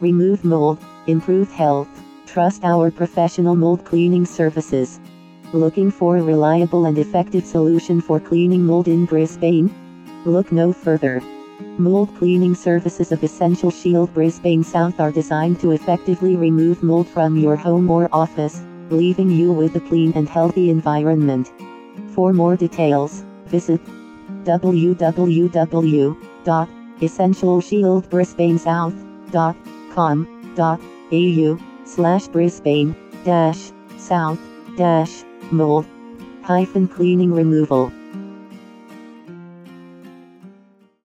remove mold, improve health. Trust our professional mold cleaning services. Looking for a reliable and effective solution for cleaning mold in Brisbane? Look no further. Mold cleaning services of Essential Shield Brisbane South are designed to effectively remove mold from your home or office, leaving you with a clean and healthy environment. For more details, visit www.essentialshieldbrisbanesouth.com.au slash Brisbane dash south dash mold hyphen cleaning removal.